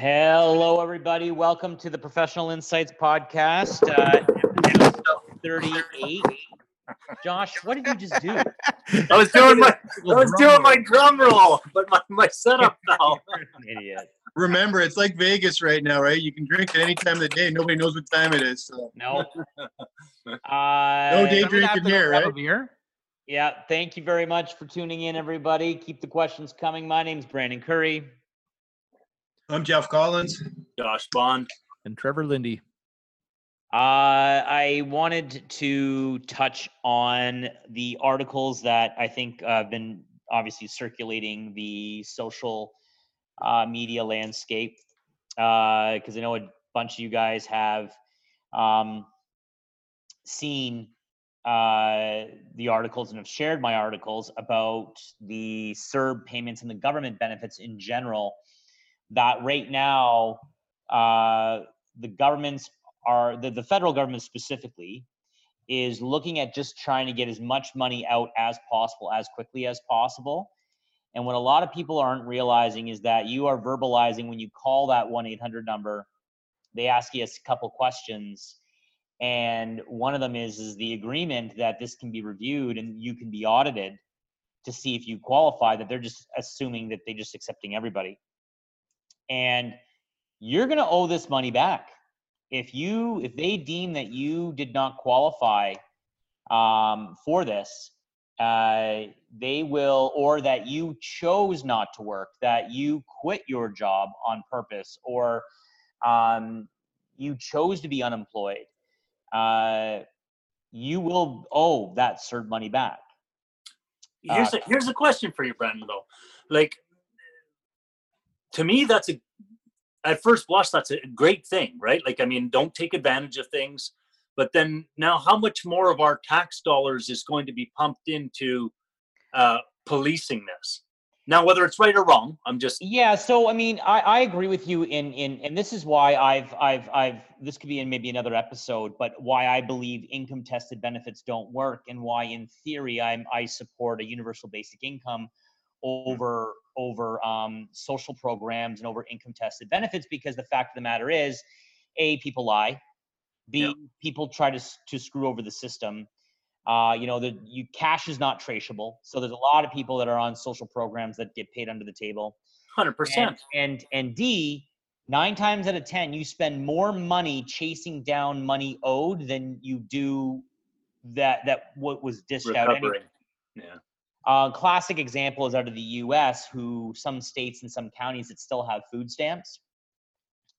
Hello, everybody. Welcome to the Professional Insights Podcast, uh, episode 38. Josh, what did you just do? I was doing my I was doing my drum roll, but my, my setup now. Idiot. Remember, it's like Vegas right now, right? You can drink at any time of the day. Nobody knows what time it is. So. No. Uh, No day Remember that drinking here, right? a beer? Yeah, thank you very much for tuning in, everybody. Keep the questions coming. My name's Brandon Curry. I'm Jeff Collins. Josh Bond. And Trevor Lindy. Uh, I wanted to touch on the articles that I think uh, have been obviously circulating the social uh, media landscape because I know a bunch of you guys have um, seen uh, the articles and have shared my articles about the CERB payments and the government benefits in general. That right now, uh, the governments are the, the federal government specifically is looking at just trying to get as much money out as possible as quickly as possible. And what a lot of people aren't realizing is that you are verbalizing when you call that 1-800 number they ask you a couple questions. And one of them is is the agreement that this can be reviewed and you can be audited to see if you qualify that they're just assuming that they're just accepting everybody and you're going to owe this money back if you if they deem that you did not qualify um, for this uh, they will or that you chose not to work that you quit your job on purpose or um, you chose to be unemployed uh, you will owe that CERB money back Here's a here's a question for you, Brandon. Though, like to me, that's a at first blush that's a great thing, right? Like, I mean, don't take advantage of things. But then now, how much more of our tax dollars is going to be pumped into uh, policing this? Now, whether it's right or wrong, I'm just Yeah, so I mean, I, I agree with you in in and this is why I've I've I've this could be in maybe another episode, but why I believe income tested benefits don't work and why in theory I'm I support a universal basic income over over um, social programs and over income tested benefits because the fact of the matter is, a people lie, b people try to to screw over the system. Uh, you know, the you cash is not traceable, so there's a lot of people that are on social programs that get paid under the table. hundred And, percent. and and D, nine times out of ten, you spend more money chasing down money owed than you do that that what was dished out. Anyway. Yeah. Uh, classic example is out of the U.S., who some states and some counties that still have food stamps,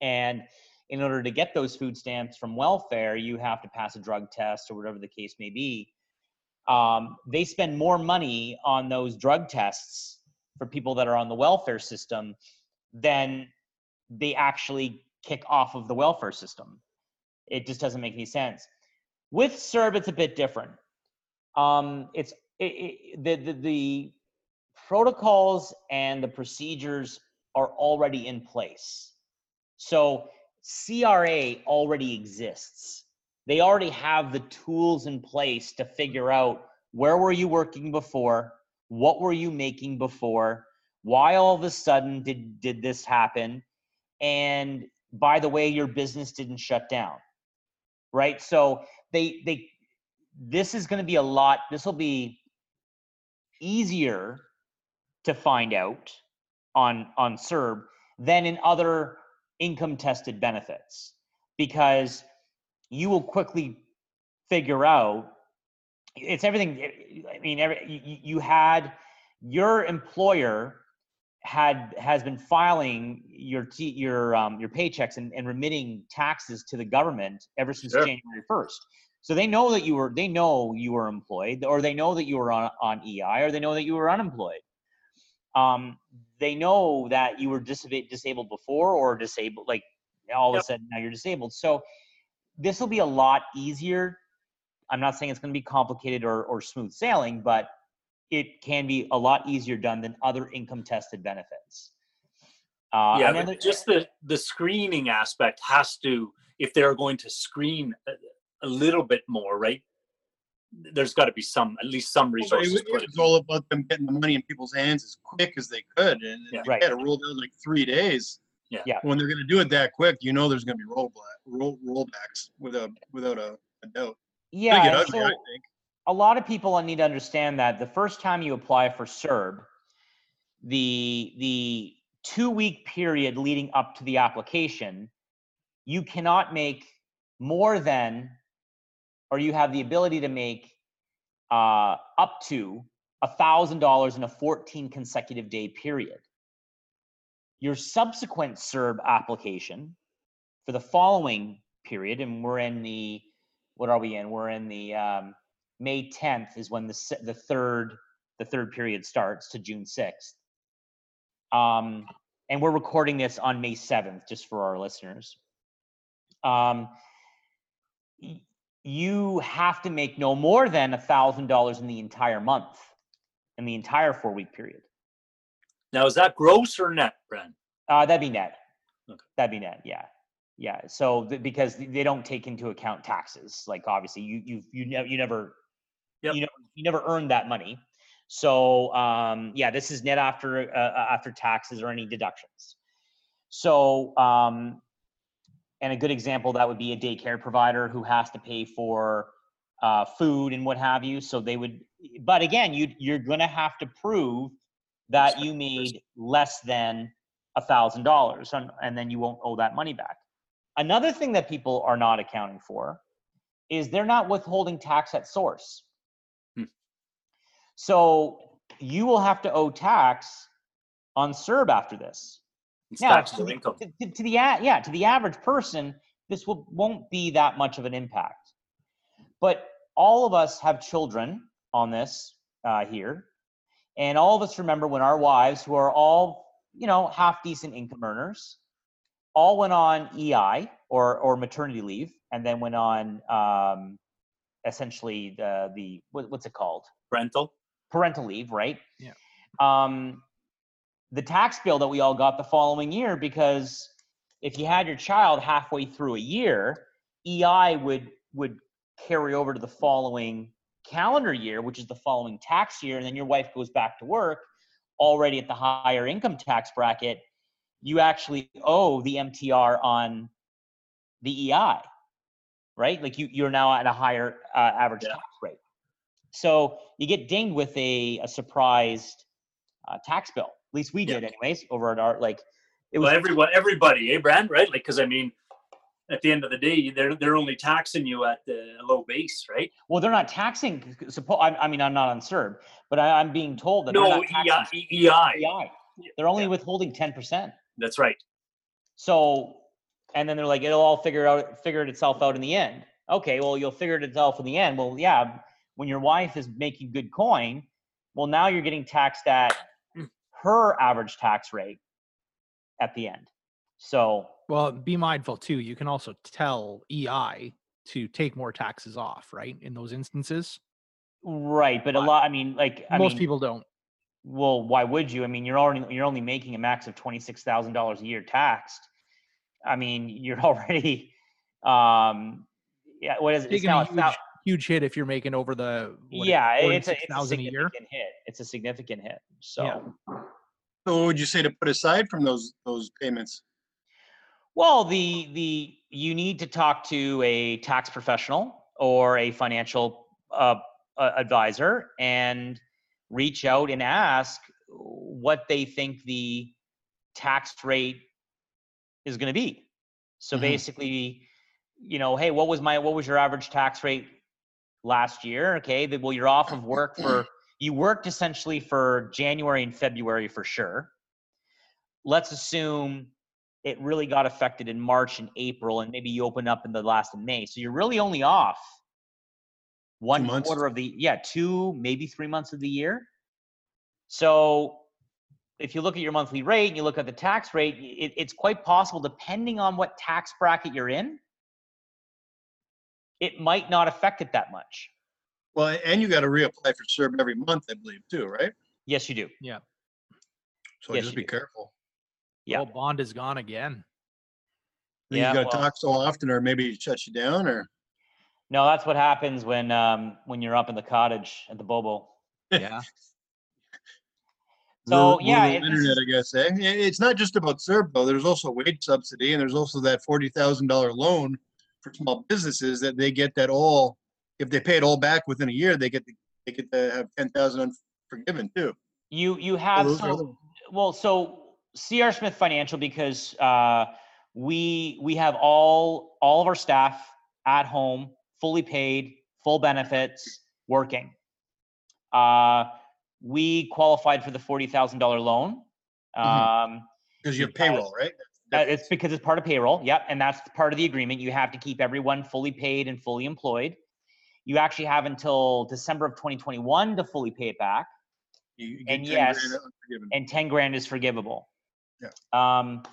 and in order to get those food stamps from welfare, you have to pass a drug test or whatever the case may be. Um, they spend more money on those drug tests for people that are on the welfare system than they actually kick off of the welfare system. It just doesn't make any sense. With CERB, it's a bit different. Um, it's it, it, the, the the protocols and the procedures are already in place. So CRA already exists. They already have the tools in place to figure out where were you working before, what were you making before, why all of a sudden did did this happen, and by the way, your business didn't shut down, right? So they they this is going to be a lot. This will be easier to find out on on CERB than in other income tested benefits because you will quickly figure out it's everything i mean every, you, you had your employer had has been filing your t, your um, your paychecks and, and remitting taxes to the government ever since Sure. January 1st. So they know that you were they know you were employed or they know that you were on, on EI or they know that you were unemployed. Um, they know that you were disab- disabled before or disabled like all of a sudden now you're disabled. So this will be a lot easier. I'm not saying it's going to be complicated or, or smooth sailing, but it can be a lot easier done than other income tested benefits. Uh, yeah, another- just the the screening aspect has to if they're going to screen a, a little bit more, right? There's got to be some at least some It resources. was, put it was all about them getting the money in people's hands as quick as they could, and Yeah. if Right. they had to roll down like three days. Yeah. When they're gonna do it that quick, you know there's gonna be rollback, roll, rollbacks without, without a, a doubt. Yeah. get and ugly, I so- think. a lot of people need to understand that the first time you apply for CERB, the the two week period leading up to the application, you cannot make more than, or you have the ability to make uh, up to a thousand dollars in a 14 consecutive day period. Your subsequent CERB application for the following period, and we're in the what are we in? We're in the um, May 10th is when the the third the third period starts to June 6th. Um, and we're recording this on May 7th, just for our listeners. Um, you have to make no more than a thousand dollars in the entire month, in the entire four week period. Now, is that gross or net, Brent? Uh, that'd be net. Okay. That'd be net. Yeah, yeah. So th- because they don't take into account taxes, like obviously you you you never you never Yep. you know you never earned that money. So um, yeah, this is net after uh, uh, after taxes or any deductions. So um, and a good example that would be a daycare provider who has to pay for uh, food and what have you. So they would, but again, you you're gonna have to prove that you made less than a thousand dollars and then you won't owe that money back another thing that people are not accounting for is they're not withholding tax at source Hmm. so you will have to owe tax on CERB after this Taxable to, income. to, to the yeah to the average person, this will won't be that much of an impact. But all of us have children on this uh, here, and all of us remember when our wives, who are all you know half decent income earners, all went on EI or or maternity leave, and then went on um, essentially the the what, what's it called parental parental leave, right? Yeah. Um, the tax bill that we all got the following year, because if you had your child halfway through a year, EI would would carry over to the following calendar year, which is the following tax year, and then your wife goes back to work already at the higher income tax bracket. You actually owe the MTR on the EI, right? Like you you're now at a higher uh, average Yeah. tax rate. So you get dinged with a, a surprised uh, tax bill. At least we Yeah. did, anyways, over at our like. It was Well, everyone, everybody, eh, Brand? Right? Like, because I mean, at the end of the day, they're they're only taxing you at the low base, right? well, they're not taxing. Suppose I, I mean, I'm not on CERB, but I, I'm being told that No, they're not taxing EI, EI. EI. They're only Yeah. withholding ten percent. That's right. So, and then they're like, it'll all figure out, figure itself out in the end. Okay, well, you'll figure it itself in the end. Well, yeah, when your wife is making good coin, well, now you're getting taxed at. Her average tax rate at the end. So, Well, be mindful too. You can also tell EI to take more taxes off, right? In those instances, right, but a lot. I mean, like, I most mean, people don't. Well, why would you? I mean, you're already you're only making a max of twenty six thousand dollars a year taxed. I mean, you're already, um, yeah. What is it? It's now huge, thou- huge hit if you're making over the what, yeah, it's a, it's a 46,000 a year. significant hit. It's a significant hit. So, Yeah. So what would you say to put aside from those, those payments? well, the the you need to talk to a tax professional or a financial uh, advisor and reach out and ask what they think the tax rate is going to be. So Mhm. basically, you know, hey, what was my what was your average tax rate last year? Okay, well, you're off of work for you worked essentially for January and February for sure. Let's assume it really got affected in March and April, and maybe you open up in the last of May. So you're really only off one quarter of the yeah, two, maybe three months of the year. So if you look at your monthly rate and you look at the tax rate, it, it's quite possible, depending on what tax bracket you're in, it might not affect it that much. Well, and you got to reapply for CERB every month, I believe, too, right? Yes, you do. Yeah. So Yes, just you be do. careful. Yeah. Well, bond is gone again. Then Yeah, You got to well- talk so often, or maybe it shuts you down, or No, that's what happens when um, when you're up in the cottage at the Bobo. Yeah. So, rural- yeah, rural it- this internet, I guess. Eh? I- It's not just about CERB though. There's also wage subsidy, and there's also that forty thousand dollar loan for small businesses that they get that all. If they pay it all back within a year, they get to, they get to have ten thousand forgiven too. You you have those so well so CR Smith Financial because uh, we we have all all of our staff at home, fully paid, full benefits, working. Uh, we qualified for the forty thousand dollar loan. Mhm. Um, Because you have payroll, right? uh, it's because it's part of payroll. Yep, and that's part of the agreement. You have to keep everyone fully paid and fully employed. You actually have until December of 2021 to fully pay it back. You- you get and yes, and 10 grand is forgivable. Yeah. Um,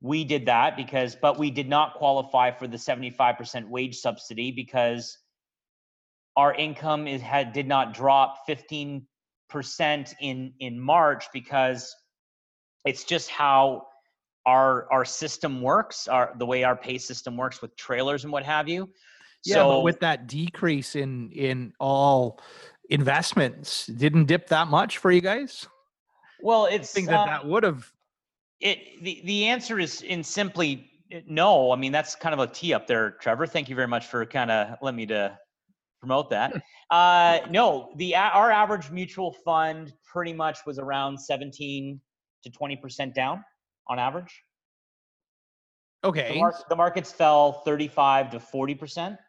we did that because, but we did not qualify for the 75% wage subsidy because our income is had did not drop 15% in in March because it's just how our our system works, our the way our pay system works with trailers and what have you. Yeah, so but with that decrease in in all investments, didn't dip that much for you guys? well, I it's think that uh, that would have. It the the answer is in simply no. I mean that's kind of a tee up there, Trevor. Thank you very much for kind of let me to promote that. Uh, no, the our average mutual fund pretty much was around seventeen to twenty percent down on average. The, Okay. mar- the markets fell thirty five to forty percent.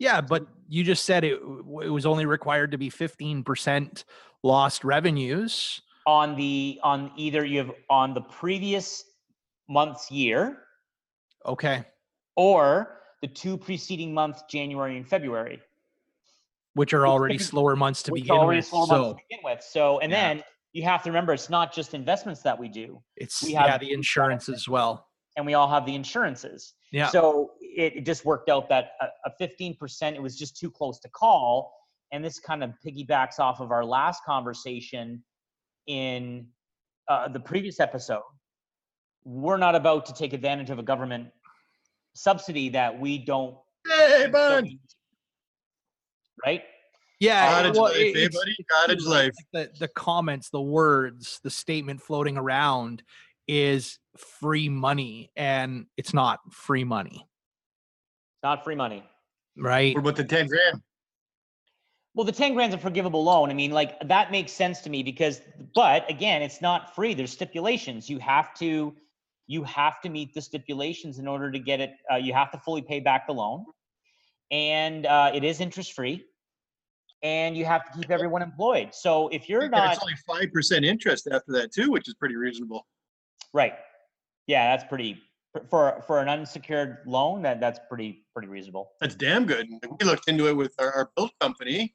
Yeah, but you just said it, it was only required to be 15% lost revenues. on the on either you have on the previous month's year Okay. or the two preceding months, January and February. Which are already slower months to which begin already with. slower months So to begin with. So, and Yeah. then you have to remember, it's not just investments that we do, it's we yeah, have the insurance as well. and we all have the insurances. Yeah. So it, it just worked out that a, a 15%, it was just too close to call. And this kind of piggybacks off of our last conversation in uh, the previous episode. We're not about to take advantage of a government subsidy that we don't, Hey, bud. right? Yeah. Cottage well, life, it- buddy? Cottage life. Like The, the comments, the words, the statement floating around is free money, and it's not free money, Not free money. right? What about the ten grand? Well, the 10 grand's a forgivable loan. I mean, like that makes sense to me because, but again, it's not free. There's stipulations. You have to, you have to meet the stipulations in order to get it. Uh, you have to fully pay back the loan, and uh, it is interest free, and you have to keep everyone employed. So if you're And not It's only five percent interest after that too, which is pretty reasonable. right, yeah, that's pretty for for an unsecured loan. That that's pretty pretty reasonable. That's damn good. We looked into it with our, our build company,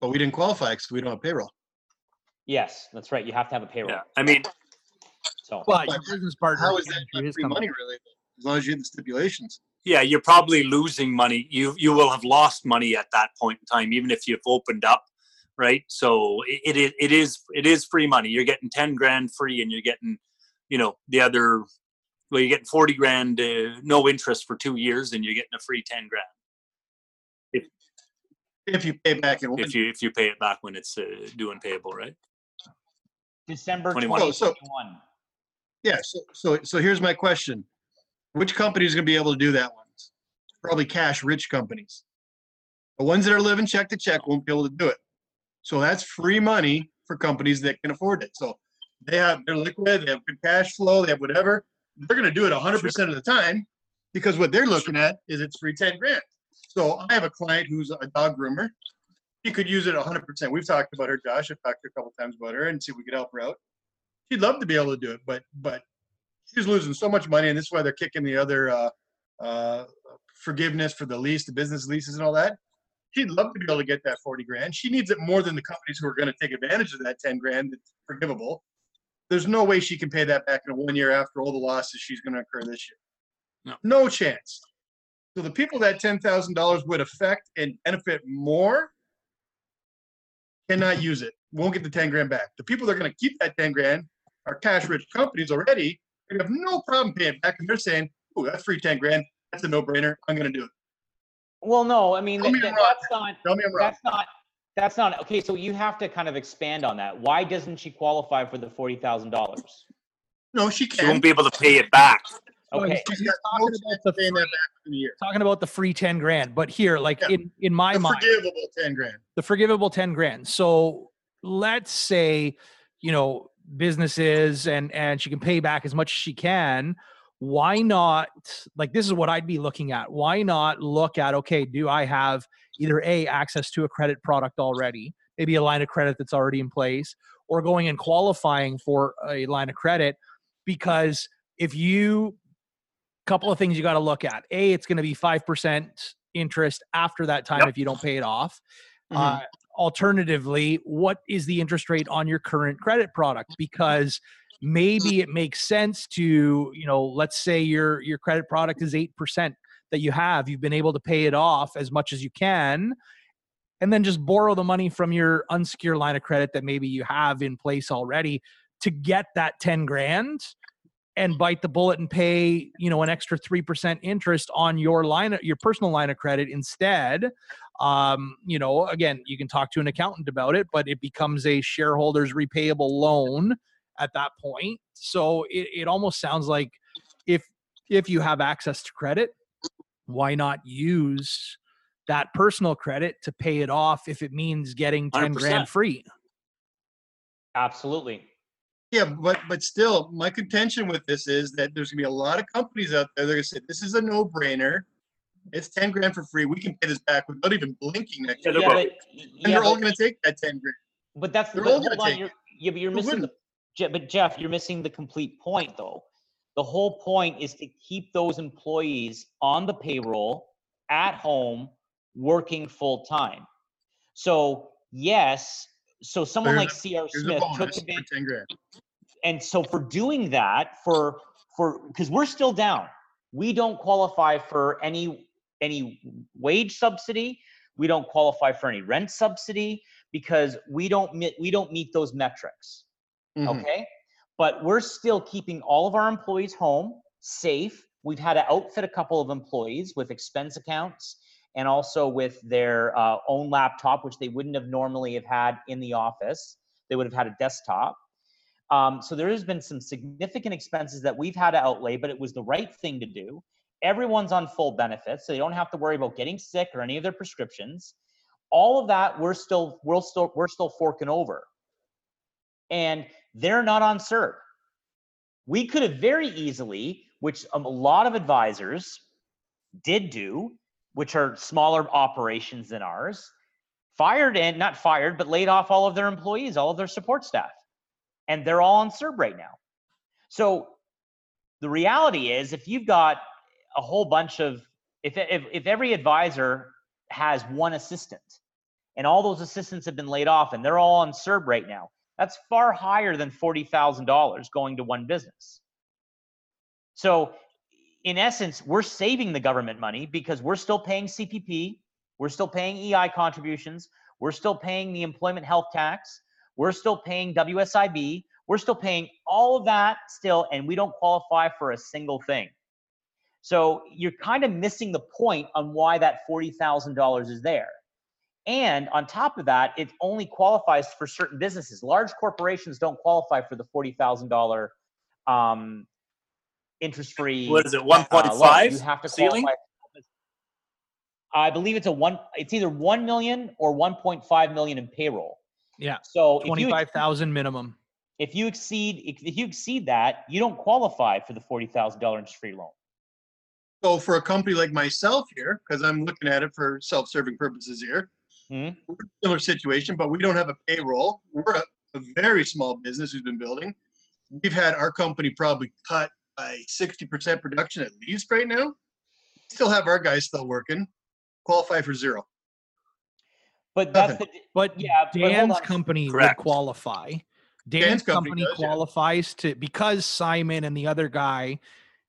but we didn't qualify because we don't have payroll. Yes, that's right. You have to have a payroll. Yeah, I mean, So But But your business partner How is can that through not his free company. money really? As long as you have the stipulations. yeah, you're probably losing money. You you will have lost money at that point in time, even if you've opened up, right? So it, it is it is it is free money. You're getting ten grand free, and you're getting, you know, the other. Well, you're getting forty grand, uh, no interest for two years, and you're getting a free ten grand If you pay back in if you if you pay it back when it's uh, due and payable, right? December 21. 2021. Yeah, so, so, so here's my question. Which company is gonna be able to do that one? Probably cash-rich companies. The ones that are living check to check won't be able to do it. So that's free money for companies that can afford it. So they have, they're liquid, they have good cash flow, they have whatever. They're gonna do it hundred percent of the time because what they're looking at is it's free ten grand. So I have a client who's a dog groomer. She could use it hundred percent. We've talked about her, Josh. I've talked to her a couple times about her and see if we could help her out. She'd love to be able to do it, but, but she's losing so much money and this is why they're kicking the other, uh, uh, forgiveness for the lease, the business leases and all that. She'd love to be able to get that forty grand. She needs it more than the companies who are gonna take advantage of that ten grand that's forgivable. There's no way she can pay that back in one year after all the losses she's gonna incur this year. No. No chance. So the people that ten thousand dollars would affect and benefit more cannot use it, won't get the ten grand back. The people that are gonna keep that ten grand are cash-rich companies already. They have no problem paying it back and they're saying, oh, that's free ten grand. That's a no-brainer. I'm gonna do it. Well, no, I mean, Tell that, I'm that's not, Tell me I'm wrong. that's not, That's not, okay, so you have to kind of expand on that. Why doesn't she qualify for the forty thousand dollars? No, she can't. She won't be able to pay it back. No, he's- Okay, She's he's talking about the paying that free- back in a year. talking about the free 10 grand but here like Yeah. in in my The mind forgivable ten grand. the forgivable 10 grand so let's say you know businesses and and she can pay back as much as she can why not like this is what i'd be looking at why not look at okay do i have either a access to a credit product already maybe a line of credit that's already in place or going and qualifying for a line of credit because if you couple of things you got to look at a it's going to be 5% interest after that time Yep. if you don't pay it off Mhm. uh, alternatively, what is the interest rate on your current credit product? Because maybe it makes sense to, you know, let's say your your credit product is eight percent that you have. You've been able to pay it off as much as you can, and then just borrow the money from your unsecured line of credit that maybe you have in place already to get that ten grand and bite the bullet and pay you know an extra 3% interest on your line your personal line of credit instead um, you know, again, you can talk to an accountant about it, but it becomes a shareholder's repayable loan at that point. So it, it almost sounds like if if you have access to credit, why not use that personal credit to pay it off if it means getting 10 grand 100%. free? absolutely. Yeah, but but still, my contention with this is that there's gonna be a lot of companies out there. They're gonna say this is a no-brainer. It's ten grand for free. We can pay this back without even blinking next Yeah, year. Yeah, but, And yeah, they're all gonna take that ten grand. but that's, they're but all gonna on, take you're, yeah, but you're missing the wouldn't? But Jeff, you're missing the complete point though. The whole point is to keep those employees on the payroll at home working full time. So yes, so someone like CR Smith took advantage. And so for doing that, for for because we're still down, we don't qualify for any any wage subsidy. We don't qualify for any rent subsidy because we don't meet we don't meet those metrics Mhm. okay but we're still keeping all of our employees home safe. We've had to outfit a couple of employees with expense accounts and also with their uh, own laptop which they wouldn't have normally have had in the office. They would have had a desktop. Um, so there has been some significant expenses that we've had to outlay but it was the right thing to do. Everyone's on full benefits so they don't have to worry about getting sick or any of their prescriptions. All of that we're still we're still we're still forking over. And they're not on CERB. We could have very easily, which a lot of advisors did do, which are smaller operations than ours, fired and not fired, but laid off all of their employees, all of their support staff. And they're all on CERB right now. So the reality is if you've got a whole bunch of if, if, if every advisor has one assistant and all those assistants have been laid off and they're all on CERB right now, that's far higher than $40,000 going to one business. So, in essence, we're saving the government money because we're still paying CPP, we're still paying EI contributions, we're still paying the employment health tax, we're still paying WSIB, we're still paying all of that still, and we don't qualify for a single thing. So, you're kind of missing the point on why that $40,000 is there. And on top of that, it only qualifies for certain businesses. Large corporations don't qualify for the forty thousand dollar um, interest-free. What is it, uh, 1.5 loan. You have to ceiling? qualify. I believe it's a one. It's either one million or one point five million in payroll. Yeah. So 25,000 minimum. if you exceed if, if you exceed that, you don't qualify for the forty thousand dollar interest-free loan. So for a company like myself here, because I'm looking at it for self-serving purposes here, Mhm. we're in a similar situation, but we don't have a payroll. We're a, a very small business who's been building. We've had our company probably cut by 60% production at least right now. Still have our guys still working, qualify for zero. But that's the But Yeah, Dan's on. company Correct. would qualify. Dan's, Dan's company company, does, yeah. qualifies to because Simon and the other guy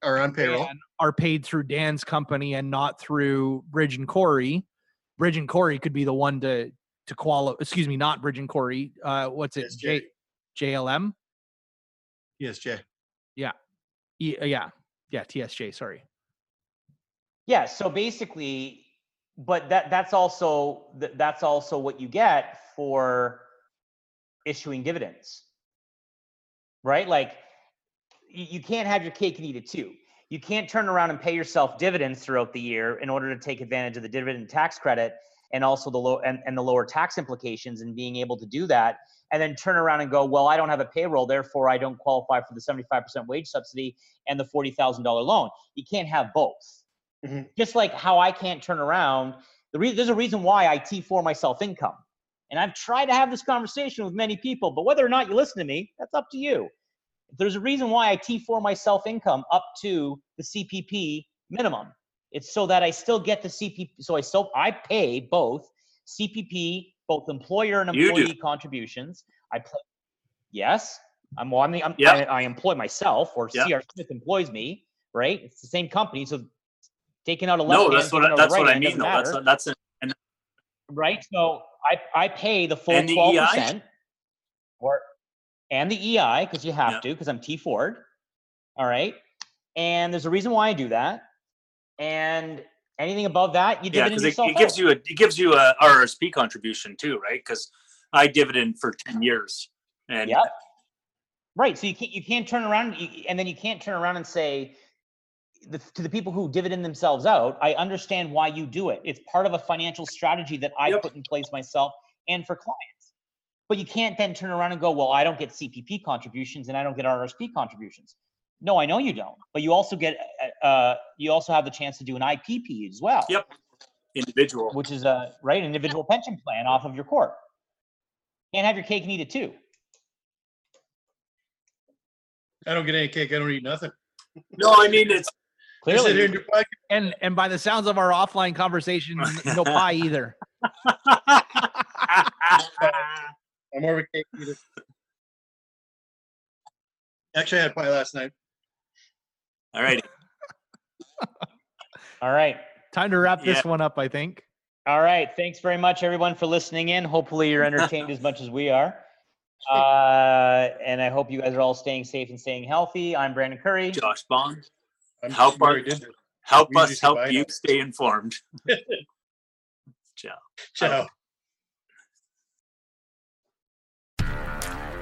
are on payroll. Dan are paid through Dan's company and not through Bridge and Corey. Bridge and Corey could be the one to to qualify. Excuse me, not Bridge and Corey. Uh, what's it? J JLM. Yes, Jay. E- uh, yeah, yeah. TSJ. Sorry. Yeah, so basically, but that that's also th- that's also what you get for issuing dividends right like you, you can't have your cake and eat it too you can't turn around and pay yourself dividends throughout the year in order to take advantage of the dividend tax credit and also the low and, and the lower tax implications and being able to do that and then turn around and go well i don't have a payroll therefore i don't qualify for the 75% wage subsidy and the $40000 loan. You can't have both. Mhm. just like how i can't turn around the reason there's a reason why i t4 myself income. And i've tried to have this conversation with many people but whether or not you listen to me that's up to you there's a reason why i t4 my self income up to the cpp minimum it's so that I still get the CPP. So I still I pay both CPP, both employer and employee contributions. I play. Yes, I'm. Well, I'm, the, I'm Yeah. I, I employ myself, or Yeah. CR Smith employs me. Right? It's the same company. So taking out a left No, hand, that's what I, that's right what I mean. though. That's matter, that's an, right. So I I pay the full twelve percent, or and the EI because you have Yeah. to because I'm T4'd. All right, and there's a reason why I do that. And anything above that, you yeah, dividend it, it gives out. you a it gives you a RSP contribution too, right? Because I dividend for ten years, and Yep. Right. So you can't you can't turn around and then you can't turn around and say the, to the people who dividend themselves out, I understand why you do it. It's part of a financial strategy that I Yep. put in place myself and for clients. But you can't then turn around and go, well, I don't get CPP contributions and I don't get RSP contributions. No, I know you don't. But you also get uh, uh, you also have the chance to do an IPP as well. Yep. individual. Which is a right individual pension plan off of your corp. Can't have your cake and eat it too. I don't get any cake. I don't eat nothing. No, I mean it's I sit here Clearly, and. And and by the sounds of our offline conversation, no pie either. I'm more of a cake eater. Actually, I had pie last night. all right. all right. Time to wrap this Yeah. one up, I think. All right. Thanks very much, everyone, for listening in. Hopefully, you're entertained as much as we are. Uh, and I hope you guys are all staying safe and staying healthy. I'm Brandon Curry. Josh Bond, I'm How far- Mary did this. help We us help you now. stay informed. Ciao. Ciao.